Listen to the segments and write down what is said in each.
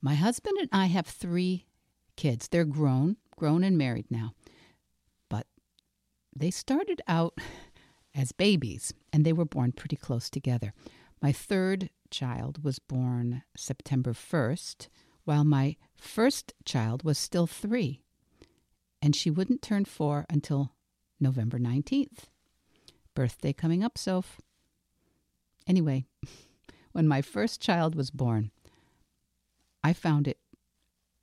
My husband and I have three kids. They're grown, grown and married now. But they started out as babies and they were born pretty close together. My third child was born September 1st, while my first child was still three. And she wouldn't turn four until November 19th. Birthday coming up, Soph. Anyway, when my first child was born, I found it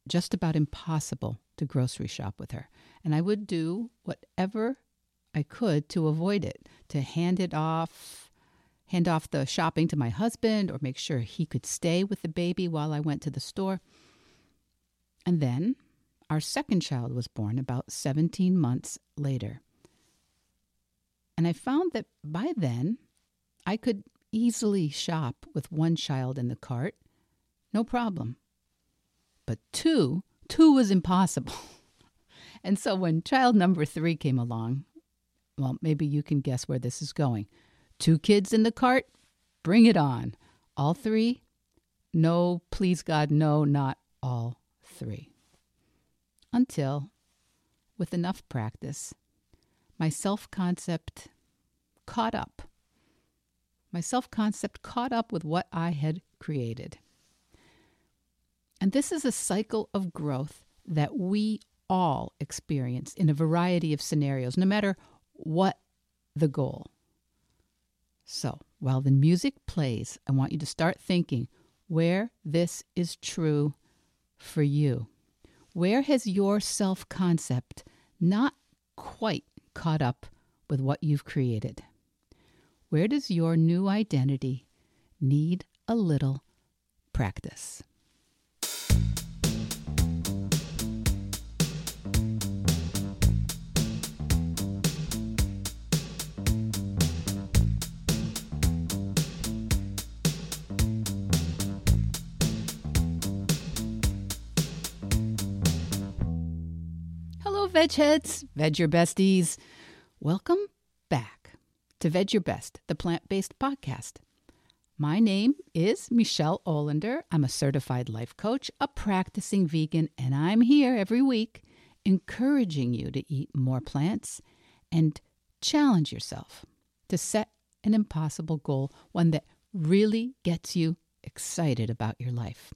just about impossible to grocery shop with her. And I would do whatever I could to avoid it, to hand it off, hand off the shopping to my husband, or make sure he could stay with the baby while I went to the store. And then our second child was born about 17 months later. And I found that by then I could easily shop with one child in the cart, no problem. But two, two was impossible. and so when child number three came along, well, maybe you can guess where this is going. Two kids in the cart, bring it on. All three? No, please God, no, not all three. Until, with enough practice, my self concept caught up. My self concept caught up with what I had created. And this is a cycle of growth that we all experience in a variety of scenarios, no matter what the goal. So, while the music plays, I want you to start thinking where this is true for you. Where has your self concept not quite caught up with what you've created? Where does your new identity need a little practice? Veg heads, veg your besties. Welcome back to Veg Your Best, the plant based podcast. My name is Michelle Olander. I'm a certified life coach, a practicing vegan, and I'm here every week encouraging you to eat more plants and challenge yourself to set an impossible goal, one that really gets you excited about your life.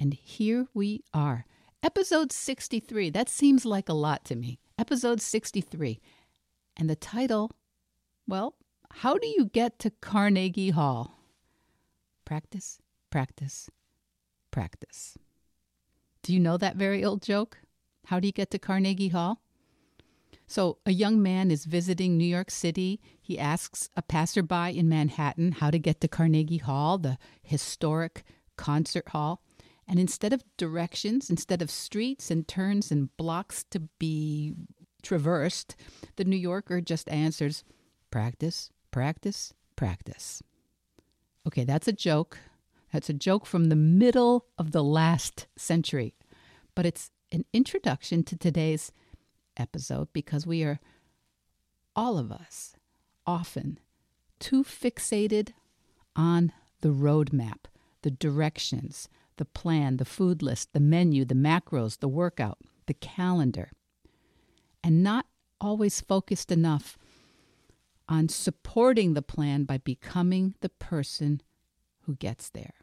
And here we are Episode 63. That seems like a lot to me. Episode 63. And the title, well, How Do You Get to Carnegie Hall? Practice, practice, practice. Do you know that very old joke? How do you get to Carnegie Hall? So, a young man is visiting New York City. He asks a passerby in Manhattan how to get to Carnegie Hall, the historic concert hall. And instead of directions, instead of streets and turns and blocks to be traversed, the New Yorker just answers practice, practice, practice. Okay, that's a joke. That's a joke from the middle of the last century. But it's an introduction to today's episode because we are, all of us, often too fixated on the roadmap, the directions, the plan, the food list, the menu, the macros, the workout, the calendar, and not always focused enough on supporting the plan by becoming the person who gets there,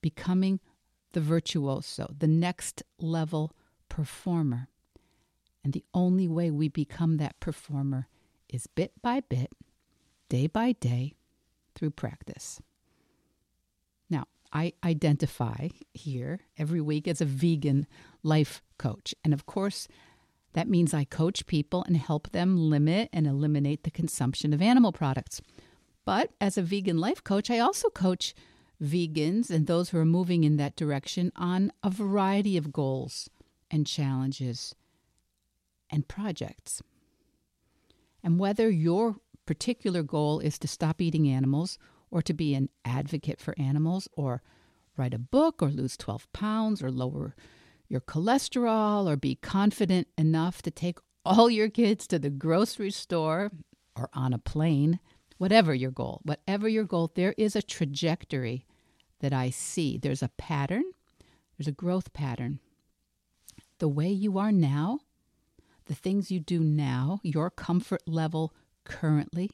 becoming the virtuoso, the next level performer. And the only way we become that performer is bit by bit, day by day, through practice. I identify here every week as a vegan life coach. And of course, that means I coach people and help them limit and eliminate the consumption of animal products. But as a vegan life coach, I also coach vegans and those who are moving in that direction on a variety of goals and challenges and projects. And whether your particular goal is to stop eating animals or to be an advocate for animals or write a book or lose 12 pounds or lower your cholesterol or be confident enough to take all your kids to the grocery store or on a plane, whatever your goal, whatever your goal, there is a trajectory that I see. There's a pattern, There's a growth pattern. The way you are now, the things you do now, your comfort level currently,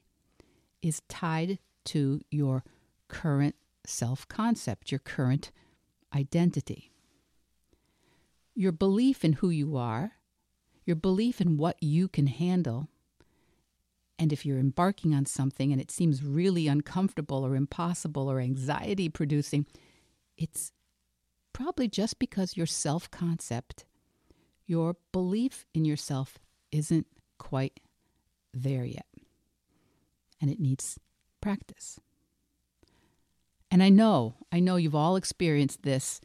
is tied to your current self concept, your current identity. Your belief in who you are, your belief in what you can handle, and if you're embarking on something and it seems really uncomfortable or impossible or anxiety producing, it's probably just because your self concept, your belief in yourself isn't quite there yet. And it needs practice. And I know, I know you've all experienced this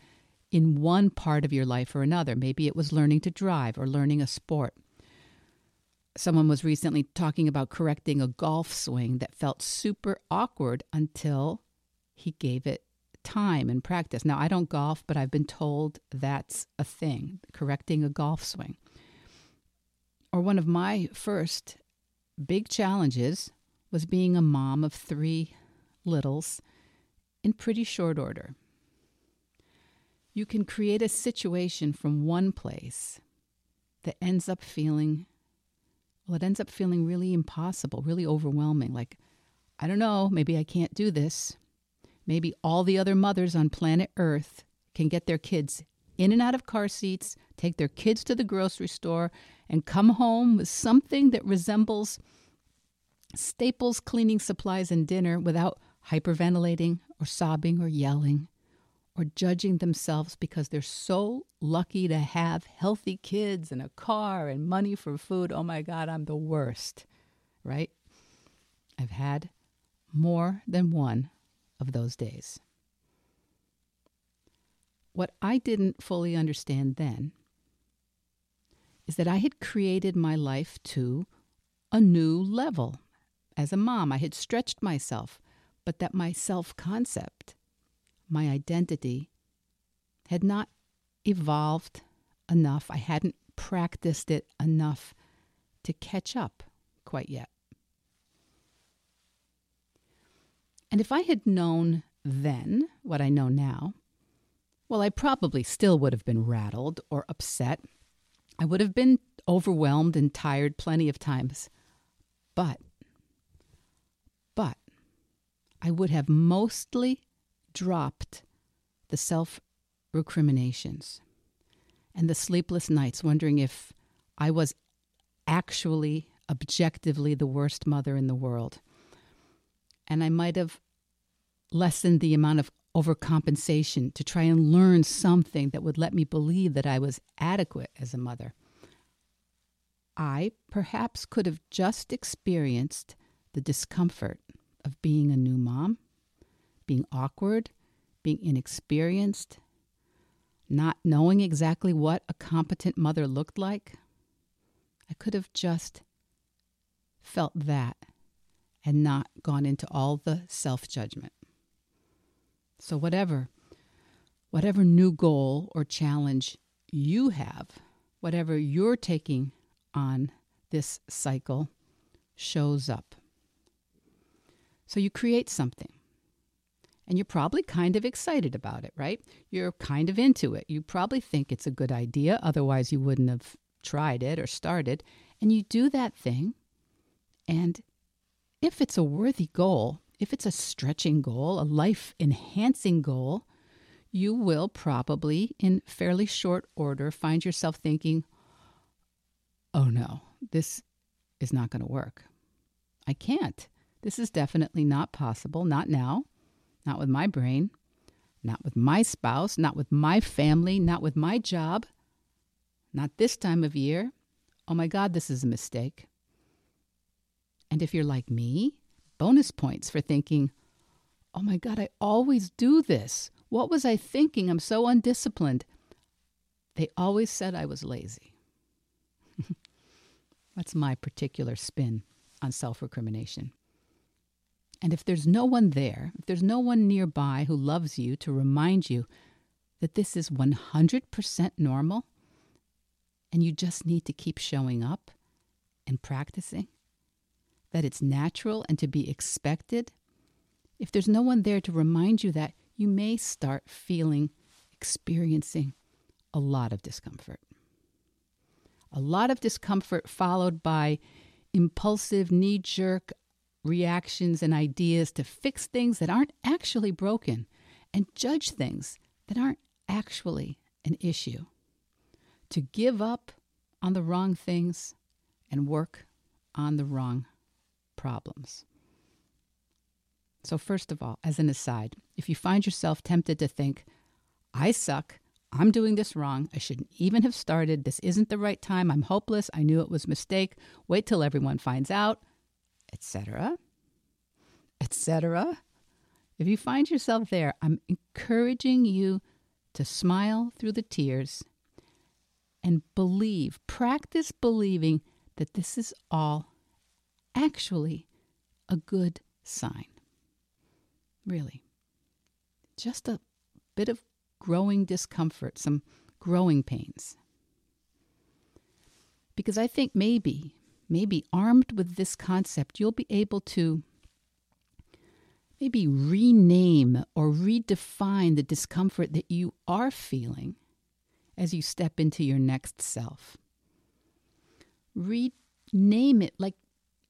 in one part of your life or another. Maybe it was learning to drive or learning a sport. Someone was recently talking about correcting a golf swing that felt super awkward until he gave it time and practice. Now, I don't golf, but I've been told that's a thing, correcting a golf swing. Or one of my first big challenges was being a mom of three littles in pretty short order. You can create a situation from one place that ends up feeling, well, it ends up feeling really impossible, really overwhelming. Like, I don't know, maybe I can't do this. Maybe all the other mothers on planet Earth can get their kids in and out of car seats, take their kids to the grocery store, and come home with something that resembles Staples cleaning supplies and dinner without hyperventilating or sobbing or yelling or judging themselves because they're so lucky to have healthy kids and a car and money for food. Oh my God, I'm the worst, right? I've had more than one of those days. What I didn't fully understand then is that I had created my life to a new level. As a mom, I had stretched myself but that my self concept, my identity, had not evolved enough. I hadn't practiced it enough to catch up quite yet. And if I had known then what I know now, well, I probably still would have been rattled or upset. I would have been overwhelmed and tired plenty of times. But I would have mostly dropped the self recriminations and the sleepless nights, wondering if I was actually objectively the worst mother in the world. And I might have lessened the amount of overcompensation to try and learn something that would let me believe that I was adequate as a mother. I perhaps could have just experienced the discomfort of being a new mom, being awkward, being inexperienced, not knowing exactly what a competent mother looked like. I could have just felt that and not gone into all the self judgment. So, whatever, whatever new goal or challenge you have, whatever you're taking on this cycle shows up. So you create something. And you're probably kind of excited about it, right? You're kind of into it. You probably think it's a good idea, otherwise, you wouldn't have tried it or started. And you do that thing. And if it's a worthy goal, if it's a stretching goal, a life enhancing goal, you will probably, in fairly short order, find yourself thinking, oh no, this is not going to work. I can't. This is definitely not possible, not now, not with my brain, not with my spouse, not with my family, not with my job, not this time of year. Oh my God, this is a mistake. And if you're like me, bonus points for thinking, oh my God, I always do this. What was I thinking? I'm so undisciplined. They always said I was lazy. That's my particular spin on self recrimination. And if there's no one there, if there's no one nearby who loves you to remind you that this is 100% normal and you just need to keep showing up and practicing, that it's natural and to be expected, if there's no one there to remind you that, you may start feeling experiencing a lot of discomfort. A lot of discomfort followed by impulsive, knee jerk reactions and ideas to fix things that aren't actually broken and judge things that aren't actually an issue. To give up on the wrong things and work on the wrong problems. So, first of all, as an aside, if you find yourself tempted to think, I suck, I'm doing this wrong, I shouldn't even have started, this isn't the right time, I'm hopeless, I knew it was a mistake, wait till everyone finds out, etc., etc. If you find yourself there, I'm encouraging you to smile through the tears and believe, practice believing that this is all actually a good sign. Really. Just a bit of growing discomfort, some growing pains. Because I think maybe, maybe armed with this concept, you'll be able to maybe rename or redefine the discomfort that you are feeling as you step into your next self. Rename it like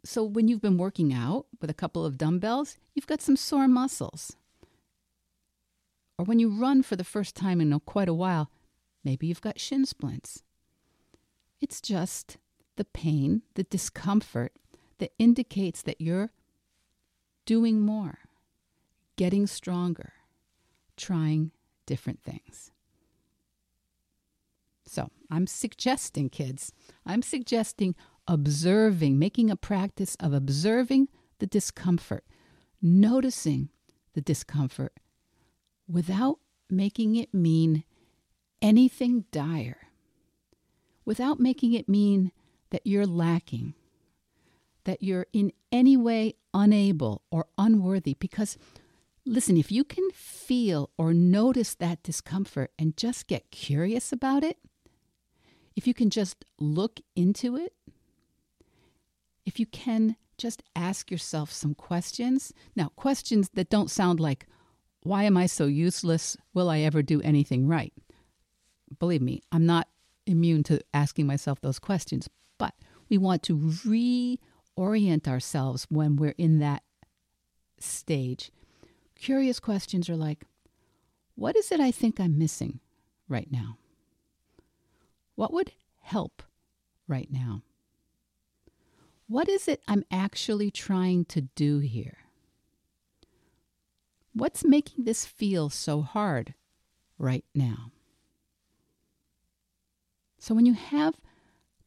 so when you've been working out with a couple of dumbbells, you've got some sore muscles. Or when you run for the first time in quite a while, maybe you've got shin splints. It's just the pain, the discomfort that indicates that you're doing more, getting stronger, trying different things. So I'm suggesting, kids, I'm suggesting observing, making a practice of observing the discomfort, noticing the discomfort without making it mean anything dire, without making it mean that you're lacking, that you're in any way unable or unworthy. Because, listen, if you can feel or notice that discomfort and just get curious about it, if you can just look into it, if you can just ask yourself some questions. Now, questions that don't sound like, why am I so useless? Will I ever do anything right? Believe me, I'm not immune to asking myself those questions, but we want to reorient ourselves when we're in that stage. Curious questions are like, what is it I think I'm missing right now? What would help right now? What is it I'm actually trying to do here? What's making this feel so hard right now? So, when you have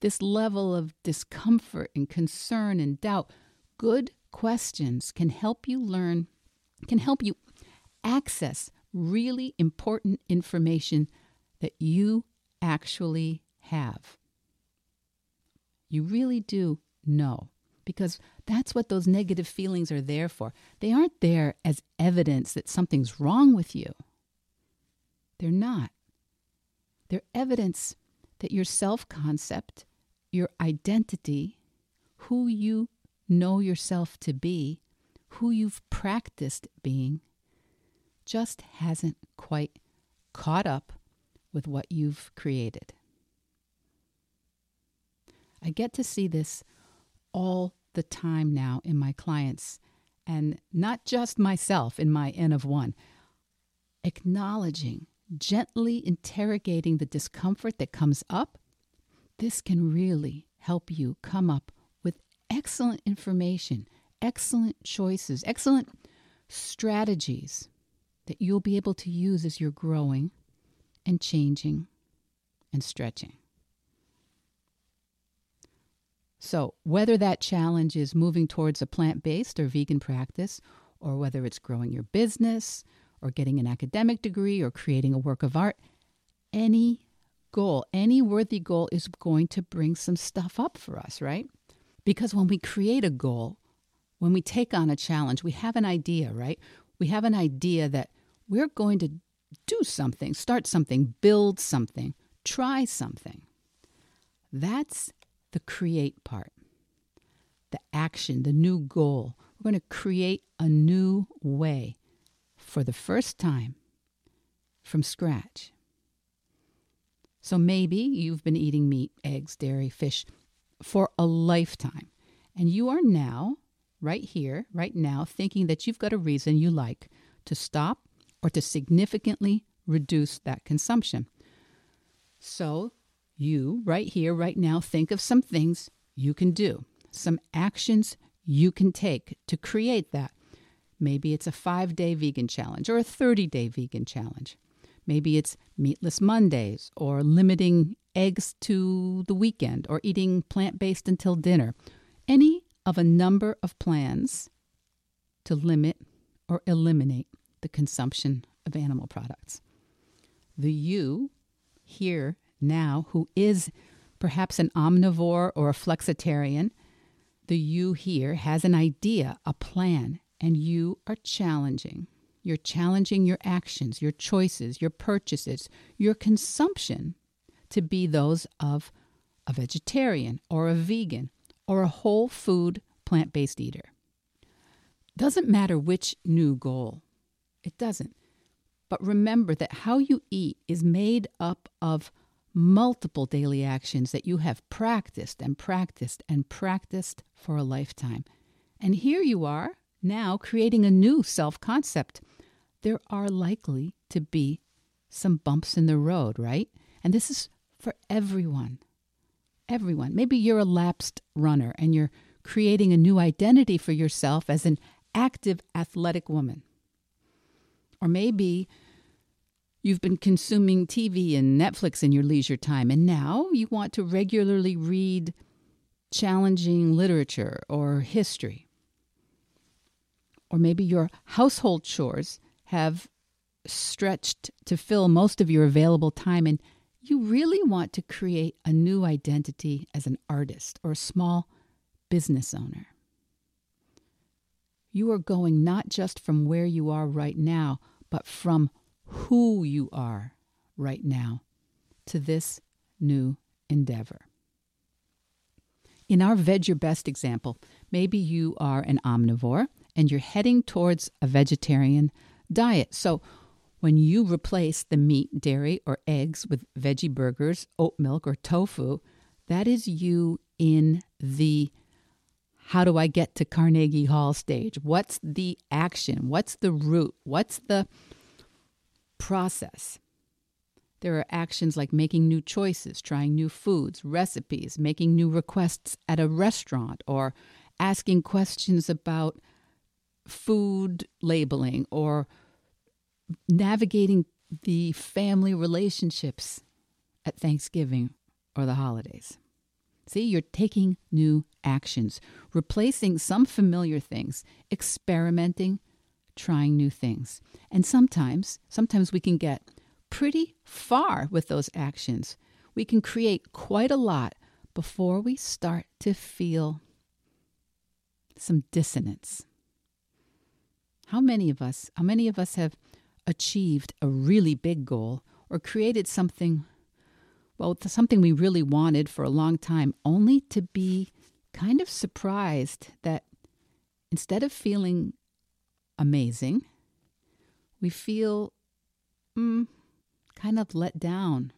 this level of discomfort and concern and doubt, good questions can help you learn, can help you access really important information that you actually have. You really do know because that's what those negative feelings are there for. They aren't there as evidence that something's wrong with you. They're not. They're evidence that your self concept, your identity, who you know yourself to be, who you've practiced being, just hasn't quite caught up with what you've created. I get to see this all the time now in my clients, and not just myself in my N of one. Acknowledging, gently interrogating the discomfort that comes up, this can really help you come up with excellent information, excellent choices, excellent strategies that you'll be able to use as you're growing and changing and stretching. So, whether that challenge is moving towards a plant based or vegan practice, or whether it's growing your business, or getting an academic degree, or creating a work of art, any goal, any worthy goal is going to bring some stuff up for us, right? Because when we create a goal, when we take on a challenge, we have an idea, right? We have an idea that we're going to do something, start something, build something, try something. That's the create part, the action, the new goal. We're going to create a new way for the first time from scratch. So maybe you've been eating meat, eggs, dairy, fish for a lifetime, and you are now, right here, right now, thinking that you've got a reason you like to stop or to significantly reduce that consumption. So, you, right here, right now, think of some things you can do, some actions you can take to create that. Maybe it's a five day vegan challenge or a 30 day vegan challenge. Maybe it's meatless Mondays or limiting eggs to the weekend or eating plant based until dinner. Any of a number of plans to limit or eliminate the consumption of animal products. The you here now, who is perhaps an omnivore or a flexitarian, the you here has an idea, a plan, and you are challenging. You're challenging your actions, your choices, your purchases, your consumption to be those of a vegetarian or a vegan or a whole food plant based eater. Doesn't matter which new goal, it doesn't. But remember that how you eat is made up of multiple daily actions that you have practiced and practiced and practiced for a lifetime. And here you are now creating a new self concept. There are likely to be some bumps in the road, right? And this is for everyone. Everyone. Maybe you're a lapsed runner and you're creating a new identity for yourself as an active athletic woman. Or maybe you've been consuming TV and Netflix in your leisure time, and now you want to regularly read challenging literature or history. Or maybe your household chores have stretched to fill most of your available time, and you really want to create a new identity as an artist or a small business owner you are going not just from where you are right now, but from who you are right now to this new endeavor. In our Veg Your Best example, maybe you are an omnivore and you're heading towards a vegetarian diet. So, when you replace the meat, dairy, or eggs with veggie burgers, oat milk, or tofu, that is you in the how do I get to Carnegie Hall stage? What's the action? What's the route? What's the process? There are actions like making new choices, trying new foods, recipes, making new requests at a restaurant, or asking questions about food labeling, or navigating the family relationships at Thanksgiving or the holidays. See, you're taking new actions, replacing some familiar things, experimenting, trying new things. And sometimes, sometimes we can get pretty far with those actions. We can create quite a lot before we start to feel some dissonance. How many of us, how many of us have achieved a really big goal or created something well, something we really wanted for a long time, only to be kind of surprised that instead of feeling amazing, we feel mm, kind of let down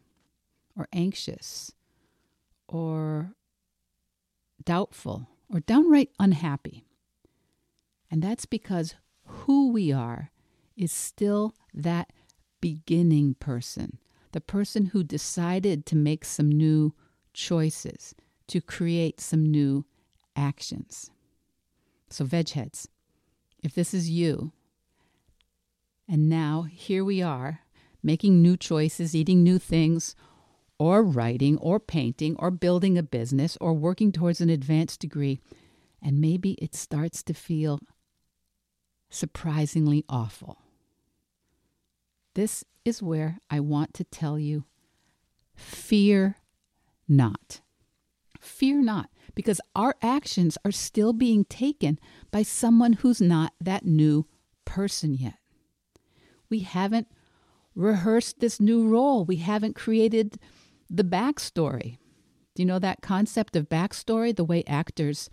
or anxious or doubtful or downright unhappy. And that's because who we are is still that beginning person the person who decided to make some new choices, to create some new actions. So, veg heads, if this is you, and now here we are making new choices, eating new things, or writing, or painting, or building a business, or working towards an advanced degree, and maybe it starts to feel surprisingly awful. This is where I want to tell you fear not. Fear not, because our actions are still being taken by someone who's not that new person yet. We haven't rehearsed this new role, we haven't created the backstory. Do you know that concept of backstory? The way actors,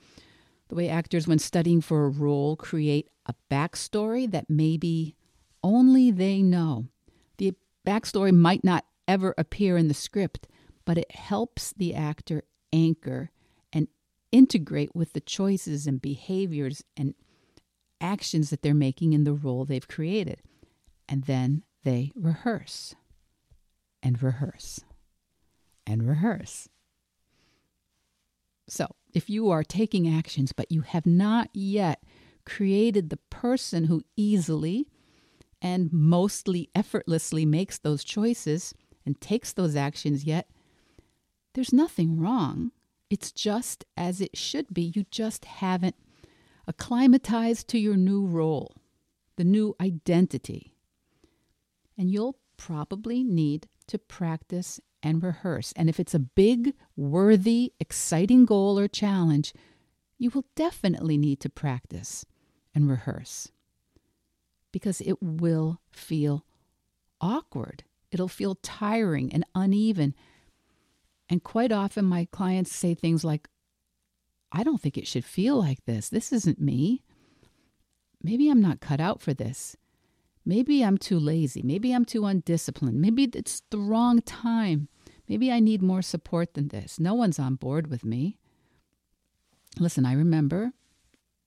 the way actors, when studying for a role, create a backstory that maybe only they know The backstory might not ever appear in the script, but it helps the actor anchor and integrate with the choices and behaviors and actions that they're making in the role they've created. And then they rehearse and rehearse and rehearse. So, if you are taking actions but you have not yet created the person who easily and mostly effortlessly makes those choices and takes those actions yet, there's nothing wrong. It's just as it should be. You just haven't acclimatized to your new role, the new identity. And you'll probably need to practice and rehearse. And if it's a big, worthy, exciting goal or challenge, you will definitely need to practice and rehearse because it will feel awkward. It'll feel tiring and uneven. And quite often, my clients say things like, I don't think it should feel like this. This isn't me. Maybe I'm not cut out for this. Maybe I'm too lazy. Maybe I'm too undisciplined. Maybe it's the wrong time. Maybe I need more support than this. No one's on board with me. Listen, I remember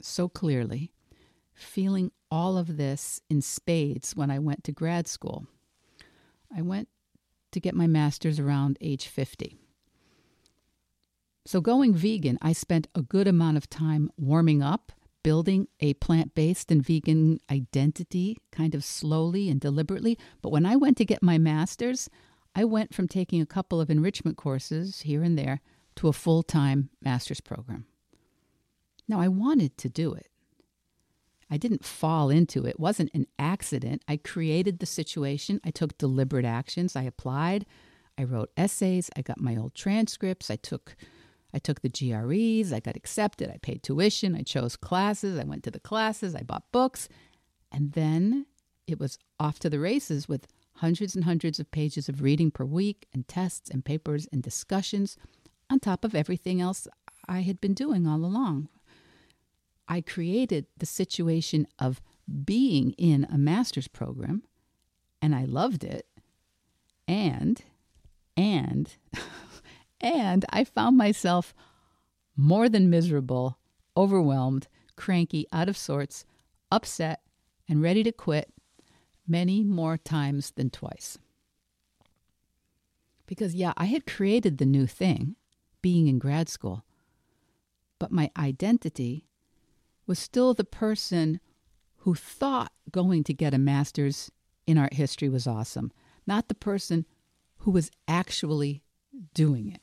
so clearly feeling all of this in spades when I went to grad school. I went to get my master's around age 50. So, going vegan, I spent a good amount of time warming up, building a plant based and vegan identity kind of slowly and deliberately. But when I went to get my master's, I went from taking a couple of enrichment courses here and there to a full time master's program. Now, I wanted to do it. I didn't fall into it. It wasn't an accident. I created the situation. I took deliberate actions. I applied. I wrote essays. I got my old transcripts. I took I took the GREs, I got accepted, I paid tuition, I chose classes, I went to the classes, I bought books, and then it was off to the races with hundreds and hundreds of pages of reading per week and tests and papers and discussions on top of everything else I had been doing all along. I created the situation of being in a master's program and I loved it. And, and And I found myself more than miserable, overwhelmed, cranky, out of sorts, upset, and ready to quit many more times than twice. Because, yeah, I had created the new thing, being in grad school, but my identity was still the person who thought going to get a master's in art history was awesome, not the person who was actually doing it.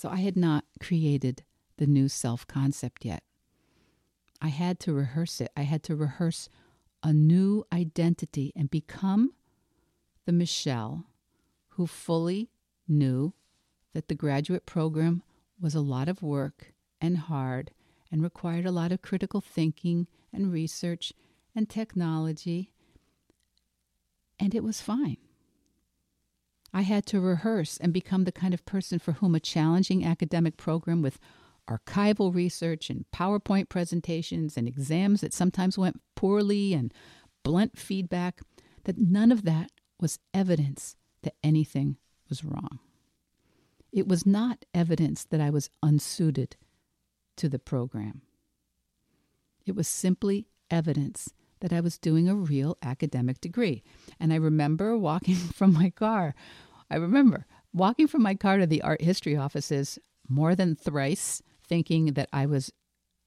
So I had not created the new self concept yet. I had to rehearse it. I had to rehearse a new identity and become the Michelle who fully knew that the graduate program was a lot of work and hard and required a lot of critical thinking and research and technology. And it was fine. I had to rehearse and become the kind of person for whom a challenging academic program with archival research and PowerPoint presentations and exams that sometimes went poorly and blunt feedback, that none of that was evidence that anything was wrong. It was not evidence that I was unsuited to the program. It was simply evidence that I was doing a real academic degree. And I remember walking from my car. I remember walking from my car to the art history offices more than thrice, thinking that I was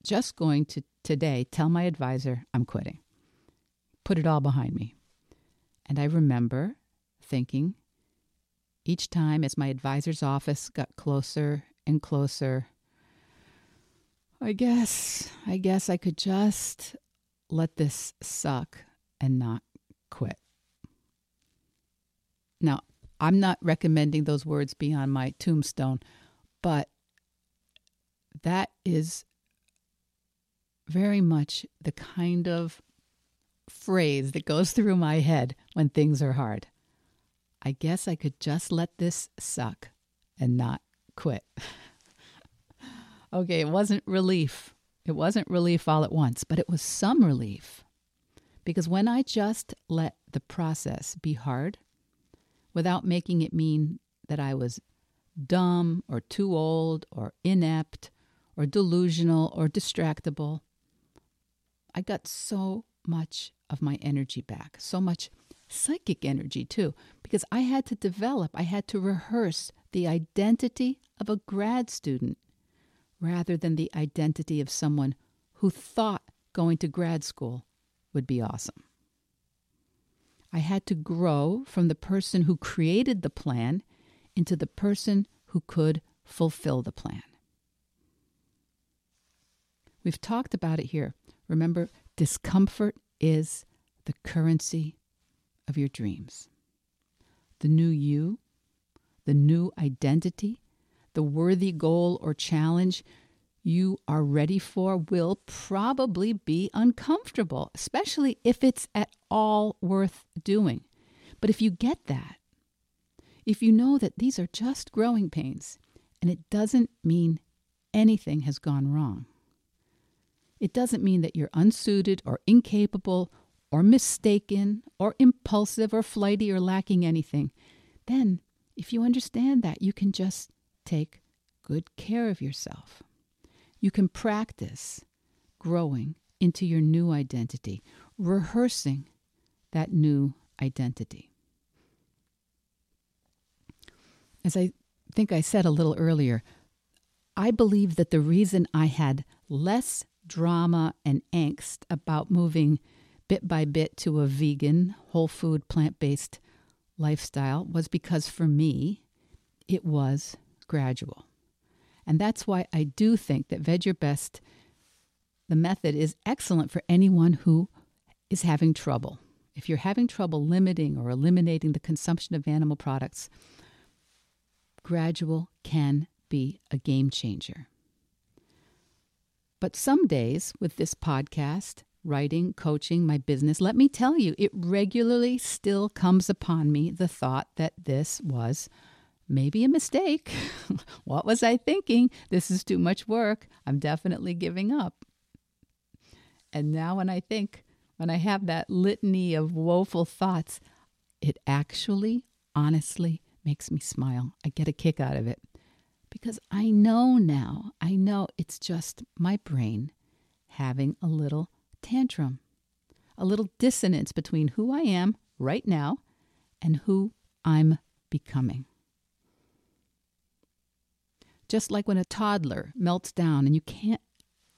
just going to today tell my advisor I'm quitting, put it all behind me. And I remember thinking each time as my advisor's office got closer and closer, I guess, I guess I could just let this suck and not quit. Now, I'm not recommending those words be on my tombstone, but that is very much the kind of phrase that goes through my head when things are hard. I guess I could just let this suck and not quit. okay, it wasn't relief it wasn't relief all at once, but it was some relief. Because when I just let the process be hard, without making it mean that I was dumb or too old or inept or delusional or distractible. I got so much of my energy back, so much psychic energy too, because I had to develop, I had to rehearse the identity of a grad student rather than the identity of someone who thought going to grad school would be awesome. I had to grow from the person who created the plan into the person who could fulfill the plan. We've talked about it here. Remember, discomfort is the currency of your dreams. The new you, the new identity, the worthy goal or challenge you are ready for will probably be uncomfortable, especially if it's at all worth doing. But if you get that, if you know that these are just growing pains and it doesn't mean anything has gone wrong, it doesn't mean that you're unsuited or incapable or mistaken or impulsive or flighty or lacking anything, then if you understand that, you can just take good care of yourself. You can practice growing into your new identity, rehearsing that new identity. As I think I said a little earlier, I believe that the reason I had less drama and angst about moving bit by bit to a vegan, whole food, plant based lifestyle was because for me, it was gradual. And that's why I do think that Veg Your Best, the method, is excellent for anyone who is having trouble. If you're having trouble limiting or eliminating the consumption of animal products, gradual can be a game changer. But some days with this podcast, writing, coaching, my business, let me tell you, it regularly still comes upon me the thought that this was maybe a mistake. what was I thinking? This is too much work. I'm definitely giving up. And now, when I think, when I have that litany of woeful thoughts, it actually, honestly makes me smile. I get a kick out of it because I know now, I know it's just my brain having a little tantrum, a little dissonance between who I am right now and who I'm becoming. Just like when a toddler melts down and you can't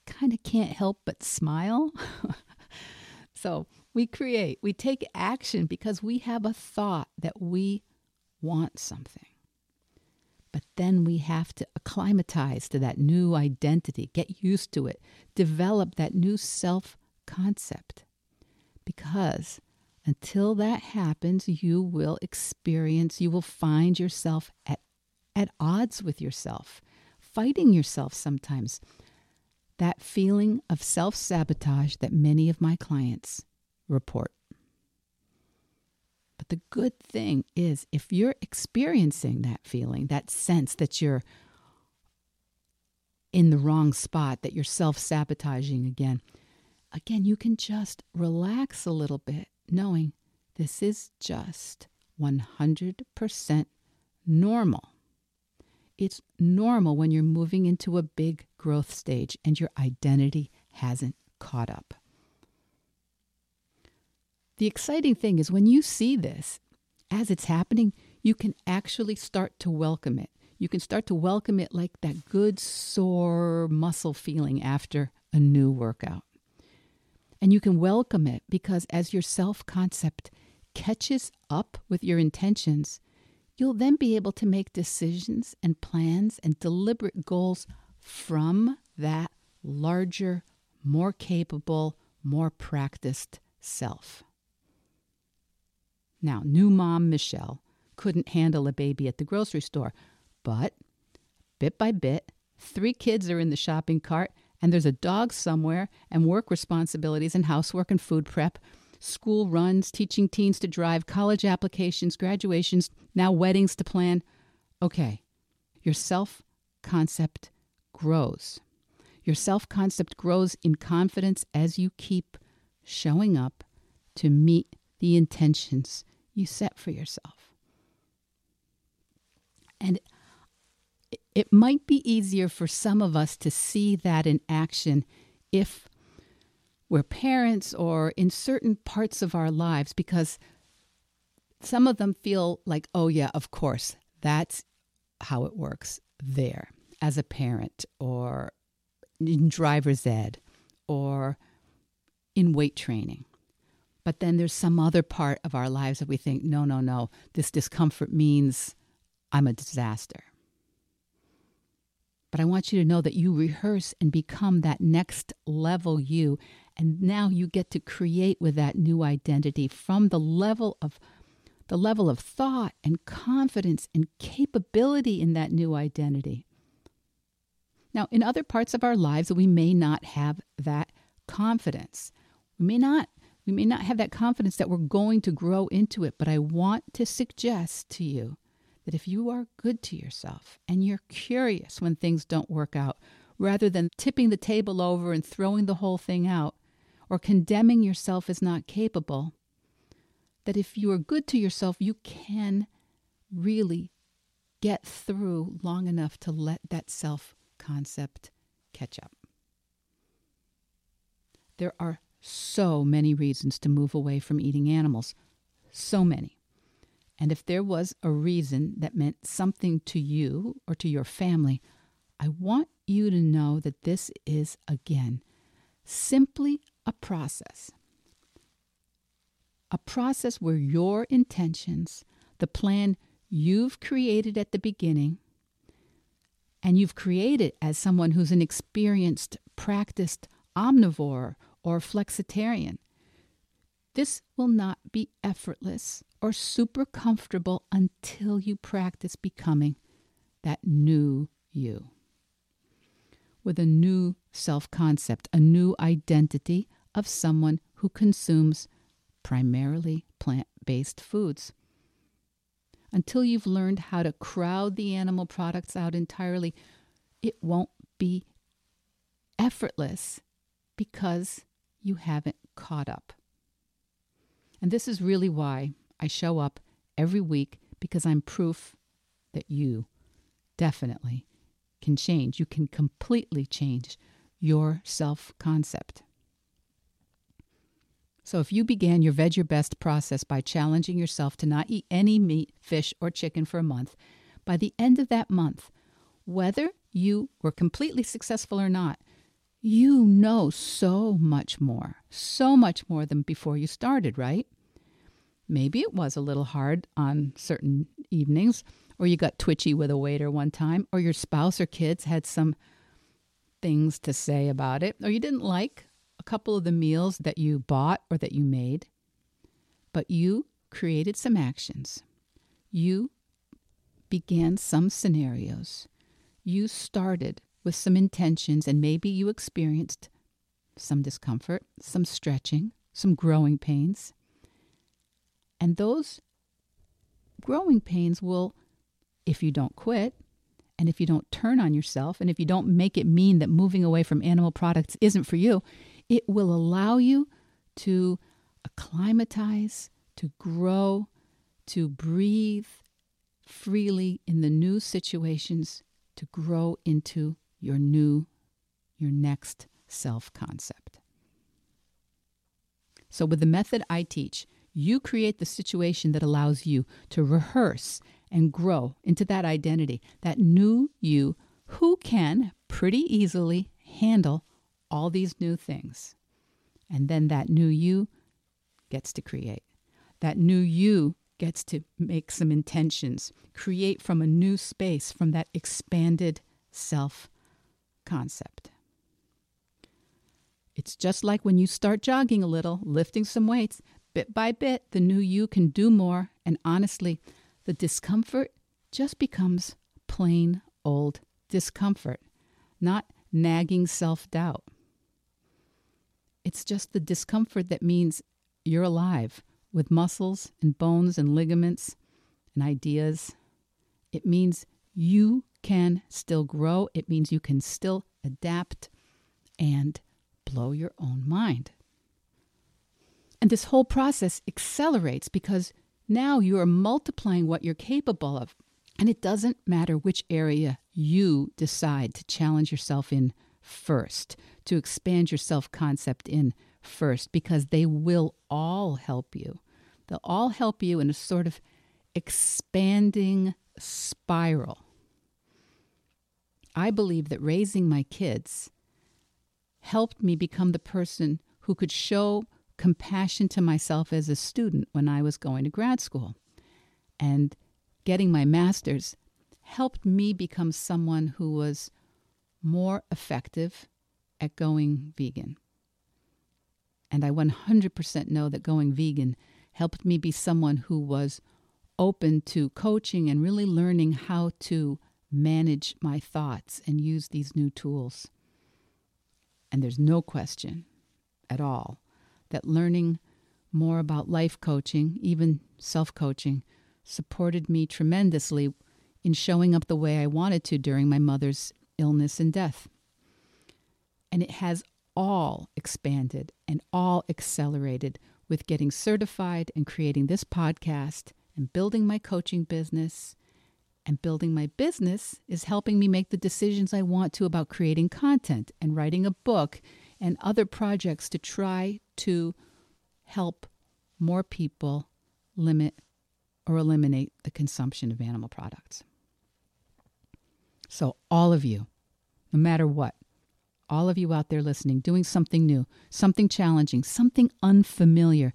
kind of can't help but smile. so, we create, we take action because we have a thought that we want something. But then we have to acclimatize to that new identity, get used to it, develop that new self concept. Because until that happens, you will experience, you will find yourself at, at odds with yourself, fighting yourself sometimes. That feeling of self sabotage that many of my clients report. But the good thing is, if you're experiencing that feeling, that sense that you're in the wrong spot, that you're self sabotaging again, again, you can just relax a little bit, knowing this is just 100% normal. It's normal when you're moving into a big growth stage and your identity hasn't caught up. The exciting thing is when you see this as it's happening, you can actually start to welcome it. You can start to welcome it like that good sore muscle feeling after a new workout. And you can welcome it because as your self concept catches up with your intentions, you'll then be able to make decisions and plans and deliberate goals from that larger, more capable, more practiced self. Now, new mom Michelle couldn't handle a baby at the grocery store, but bit by bit, three kids are in the shopping cart and there's a dog somewhere, and work responsibilities and housework and food prep, school runs, teaching teens to drive, college applications, graduations, now weddings to plan. Okay, your self concept grows. Your self concept grows in confidence as you keep showing up to meet the intentions you set for yourself. And it might be easier for some of us to see that in action if we're parents or in certain parts of our lives because some of them feel like, oh, yeah, of course, that's how it works there as a parent or in driver's ed or in weight training. But then there's some other part of our lives that we think, no, no, no, this discomfort means I'm a disaster. But I want you to know that you rehearse and become that next level you. And now you get to create with that new identity from the level of the level of thought and confidence and capability in that new identity. Now, in other parts of our lives, we may not have that confidence. We may not we may not have that confidence that we're going to grow into it, but I want to suggest to you that if you are good to yourself and you're curious when things don't work out, rather than tipping the table over and throwing the whole thing out or condemning yourself as not capable, that if you are good to yourself, you can really get through long enough to let that self concept catch up. There are so many reasons to move away from eating animals. So many. And if there was a reason that meant something to you or to your family, I want you to know that this is, again, simply a process. A process where your intentions, the plan you've created at the beginning, and you've created as someone who's an experienced, practiced omnivore or flexitarian. This will not be effortless or super comfortable until you practice becoming that new you. With a new self concept, a new identity of someone who consumes primarily plant based foods. Until you've learned how to crowd the animal products out entirely, it won't be effortless because you haven't caught up. And this is really why I show up every week because I'm proof that you definitely can change. You can completely change your self concept. So, if you began your Veg Your Best process by challenging yourself to not eat any meat, fish, or chicken for a month, by the end of that month, whether you were completely successful or not, you know so much more, so much more than before you started, right? Maybe it was a little hard on certain evenings, or you got twitchy with a waiter one time, or your spouse or kids had some things to say about it, or you didn't like a couple of the meals that you bought or that you made. But you created some actions. You began some scenarios. You started with some intentions, and maybe you experienced some discomfort, some stretching, some growing pains. And those growing pains will, if you don't quit, and if you don't turn on yourself, and if you don't make it mean that moving away from animal products isn't for you, it will allow you to acclimatize, to grow, to breathe freely in the new situations, to grow into your new, your next self concept. So, with the method I teach, you create the situation that allows you to rehearse and grow into that identity, that new you who can pretty easily handle all these new things. And then that new you gets to create. That new you gets to make some intentions, create from a new space, from that expanded self concept. It's just like when you start jogging a little, lifting some weights, bit by bit, the new you can do more. And honestly, the discomfort just becomes plain old discomfort, not nagging self doubt. It's just the discomfort that means you're alive with muscles and bones and ligaments and ideas. It means you can still grow. It means you can still adapt and blow your own mind. And this whole process accelerates because now you are multiplying what you're capable of. And it doesn't matter which area you decide to challenge yourself in first, to expand your self concept in first, because they will all help you. They'll all help you in a sort of expanding spiral. I believe that raising my kids helped me become the person who could show compassion to myself as a student when I was going to grad school. And getting my master's helped me become someone who was more effective at going vegan. And I 100% know that going vegan helped me be someone who was open to coaching and really learning how to manage my thoughts and use these new tools. And there's no question at all that learning more about life coaching, even self coaching, supported me tremendously in showing up the way I wanted to during my mother's illness and death. And it has all expanded and all accelerated with getting certified and creating this podcast and building my coaching business. And building my business is helping me make the decisions I want to about creating content and writing a book and other projects to try to help more people limit or eliminate the consumption of animal products. So, all of you, no matter what, all of you out there listening, doing something new, something challenging, something unfamiliar,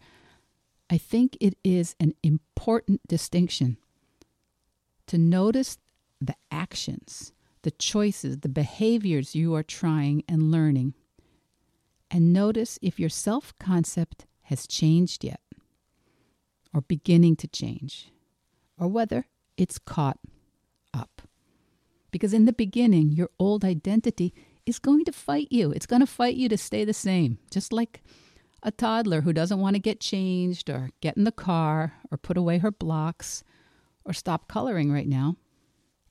I think it is an important distinction to notice the actions, the choices, the behaviors you are trying and learning, and notice if your self concept has changed yet or beginning to change, or whether it's caught up. Because in the beginning, your old identity is going to fight you. It's going to fight you to stay the same, just like a toddler who doesn't want to get changed or get in the car or put away her blocks or stop coloring right now.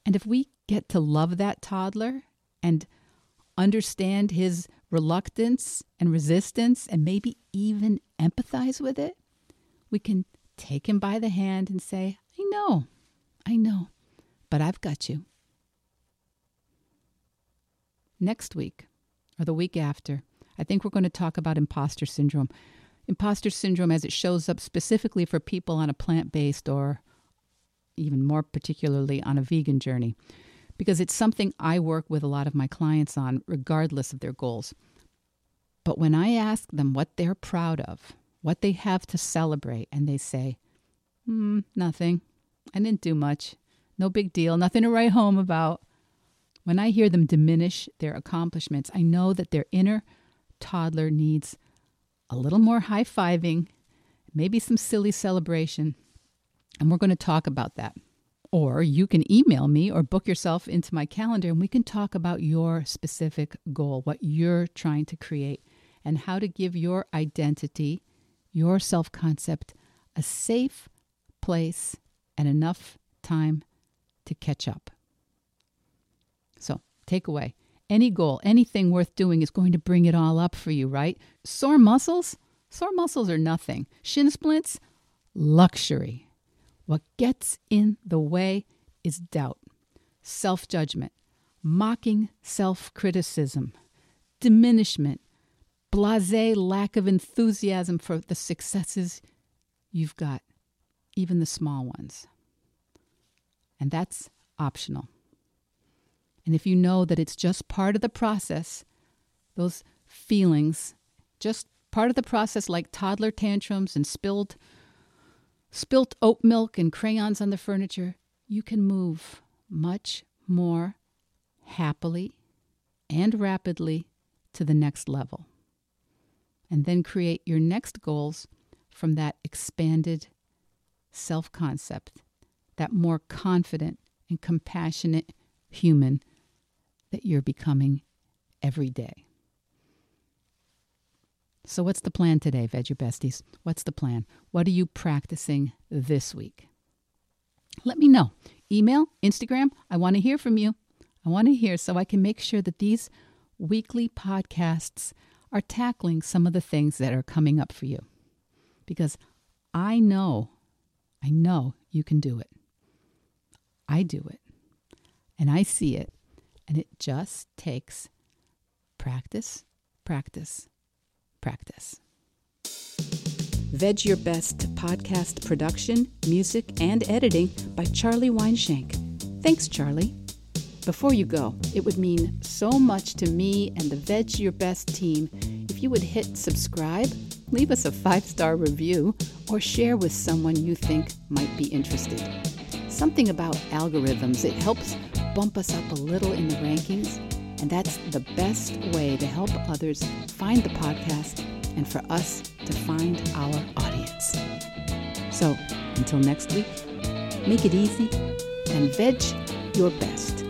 And if we get to love that toddler and understand his reluctance and resistance and maybe even empathize with it, we can take him by the hand and say, I know, I know, but I've got you. Next week, or the week after, I think we're going to talk about imposter syndrome. Imposter syndrome as it shows up specifically for people on a plant based or even more particularly on a vegan journey, because it's something I work with a lot of my clients on, regardless of their goals. But when I ask them what they're proud of, what they have to celebrate, and they say, hmm, nothing. I didn't do much. No big deal. Nothing to write home about. When I hear them diminish their accomplishments, I know that their inner toddler needs a little more high fiving, maybe some silly celebration. And we're going to talk about that. Or you can email me or book yourself into my calendar and we can talk about your specific goal, what you're trying to create, and how to give your identity your self concept a safe place and enough time to catch up. So, takeaway any goal, anything worth doing is going to bring it all up for you, right? Sore muscles? Sore muscles are nothing. Shin splints? Luxury. What gets in the way is doubt, self judgment, mocking self criticism, diminishment, blase lack of enthusiasm for the successes you've got, even the small ones. And that's optional. And if you know that it's just part of the process, those feelings, just part of the process like toddler tantrums and spilled spilt oat milk and crayons on the furniture, you can move much more happily and rapidly to the next level and then create your next goals from that expanded self concept, that more confident and compassionate human that you're becoming every day. So, what's the plan today, Veggie Besties? What's the plan? What are you practicing this week? Let me know. Email, Instagram. I want to hear from you. I want to hear so I can make sure that these weekly podcasts are tackling some of the things that are coming up for you. Because I know, I know you can do it. I do it and I see it, and it just takes practice, practice, practice. Veg Your Best podcast production, music, and editing by Charlie Weinshank. Thanks, Charlie. Before you go, it would mean so much to me and the Veg Your Best team if you would hit subscribe, leave us a five star review, or share with someone you think might be interested. Something about algorithms, it helps bump us up a little in the rankings, and that's the best way to help others find the podcast and for us to find our audience. So, until next week, make it easy and veg your best.